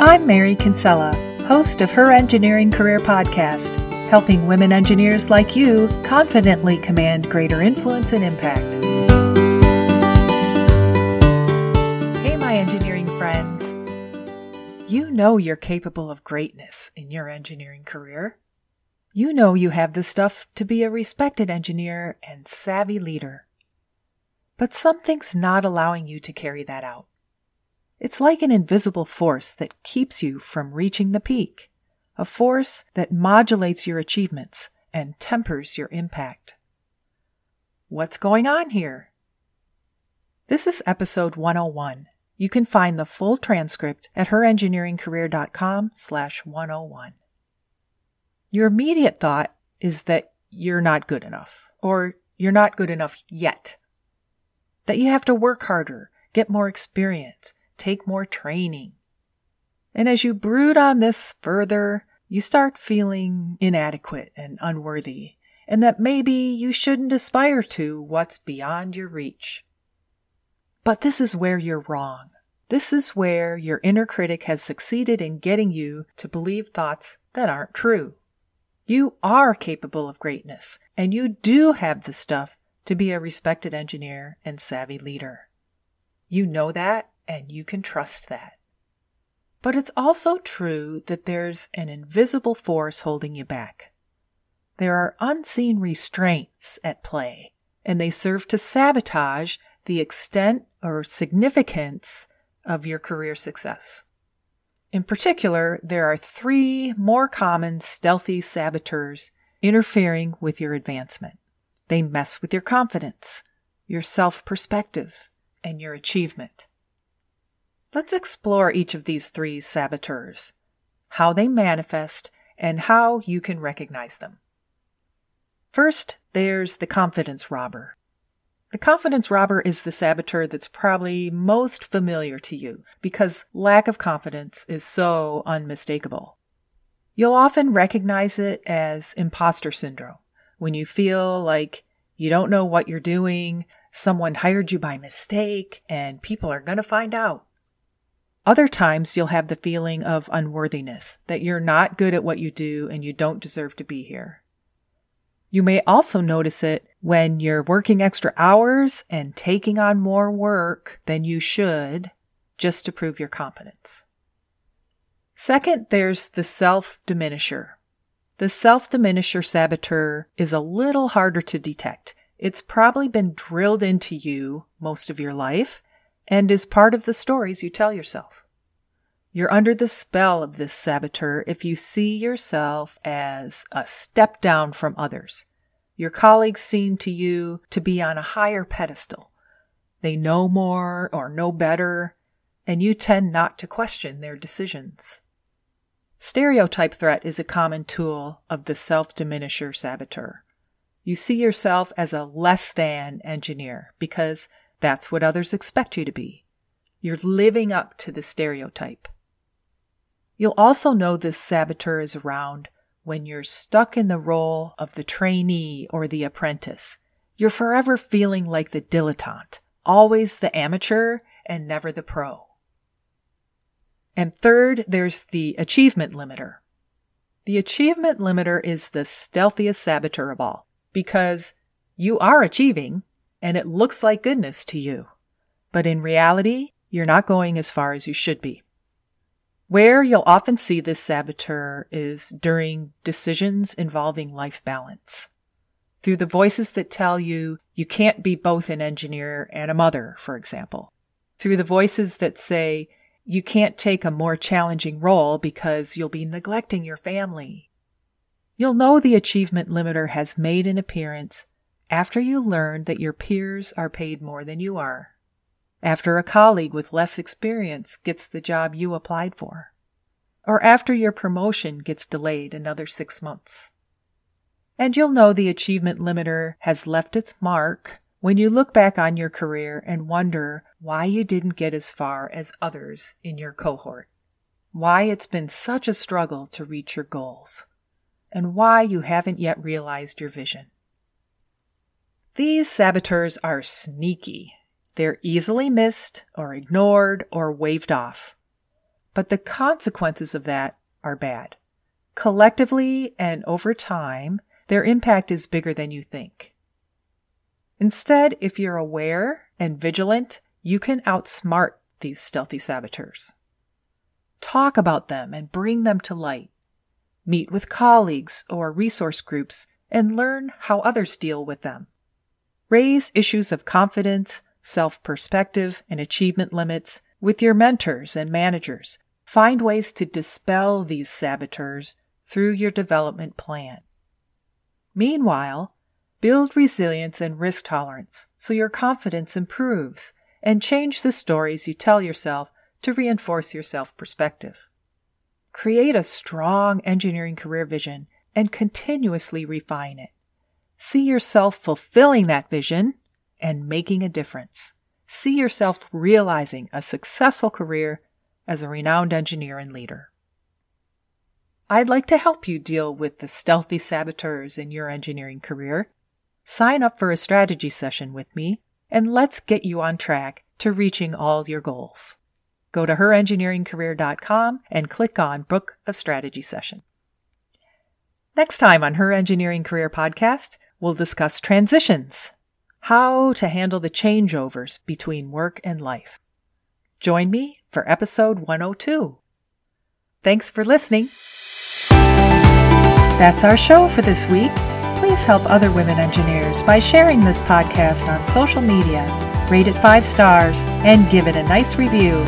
I'm Mary Kinsella, host of Her Engineering Career Podcast, helping women engineers like you confidently command greater influence and impact. Hey, my engineering friends. You know you're capable of greatness in your engineering career. You know you have the stuff to be a respected engineer and savvy leader. But something's not allowing you to carry that out. It's like an invisible force that keeps you from reaching the peak, a force that modulates your achievements and tempers your impact. What's going on here? This is episode 101. You can find the full transcript at herengineeringcareer.com slash 101. Your immediate thought is that you're not good enough, or you're not good enough yet. That you have to work harder, get more experience, take more training. And as you brood on this further, you start feeling inadequate and unworthy, and that maybe you shouldn't aspire to what's beyond your reach. But this is where you're wrong. This is where your inner critic has succeeded in getting you to believe thoughts that aren't true. You are capable of greatness, and you do have the stuff to be a respected engineer and savvy leader. You know that, and you can trust that. But it's also true that there's an invisible force holding you back. There are unseen restraints at play, and they serve to sabotage the extent or significance of your career success. In particular, there are three more common stealthy saboteurs interfering with your advancement. They mess with your confidence, your self perspective, and your achievement. Let's explore each of these three saboteurs, how they manifest, and how you can recognize them. First, there's the confidence robber. The confidence robber is the saboteur that's probably most familiar to you because lack of confidence is so unmistakable. You'll often recognize it as imposter syndrome when you feel like you don't know what you're doing, someone hired you by mistake, and people are going to find out. Other times you'll have the feeling of unworthiness, that you're not good at what you do and you don't deserve to be here. You may also notice it when you're working extra hours and taking on more work than you should just to prove your competence. Second, there's the self diminisher. The self diminisher saboteur is a little harder to detect. It's probably been drilled into you most of your life and is part of the stories you tell yourself. You're under the spell of this saboteur if you see yourself as a step down from others. Your colleagues seem to you to be on a higher pedestal. They know more or know better, and you tend not to question their decisions. Stereotype threat is a common tool of the self diminisher saboteur. You see yourself as a less than engineer because that's what others expect you to be. You're living up to the stereotype. You'll also know this saboteur is around when you're stuck in the role of the trainee or the apprentice. You're forever feeling like the dilettante, always the amateur and never the pro. And third, there's the achievement limiter. The achievement limiter is the stealthiest saboteur of all because you are achieving and it looks like goodness to you. But in reality, you're not going as far as you should be. Where you'll often see this saboteur is during decisions involving life balance. Through the voices that tell you you can't be both an engineer and a mother, for example. Through the voices that say you can't take a more challenging role because you'll be neglecting your family. You'll know the achievement limiter has made an appearance after you learn that your peers are paid more than you are, after a colleague with less experience gets the job you applied for, or after your promotion gets delayed another six months. And you'll know the achievement limiter has left its mark when you look back on your career and wonder why you didn't get as far as others in your cohort, why it's been such a struggle to reach your goals, and why you haven't yet realized your vision. These saboteurs are sneaky. They're easily missed or ignored or waved off. but the consequences of that are bad. Collectively and over time, their impact is bigger than you think. Instead, if you're aware and vigilant, you can outsmart these stealthy saboteurs. Talk about them and bring them to light. Meet with colleagues or resource groups and learn how others deal with them. Raise issues of confidence, self perspective, and achievement limits with your mentors and managers. Find ways to dispel these saboteurs through your development plan. Meanwhile, build resilience and risk tolerance so your confidence improves and change the stories you tell yourself to reinforce your self perspective. Create a strong engineering career vision and continuously refine it. See yourself fulfilling that vision and making a difference. See yourself realizing a successful career as a renowned engineer and leader. I'd like to help you deal with the stealthy saboteurs in your engineering career. Sign up for a strategy session with me and let's get you on track to reaching all your goals. Go to herengineeringcareer.com and click on Book a Strategy Session. Next time on Her Engineering Career Podcast, we'll discuss transitions, how to handle the changeovers between work and life. Join me for episode 102. Thanks for listening. That's our show for this week. Please help other women engineers by sharing this podcast on social media, rate it five stars, and give it a nice review.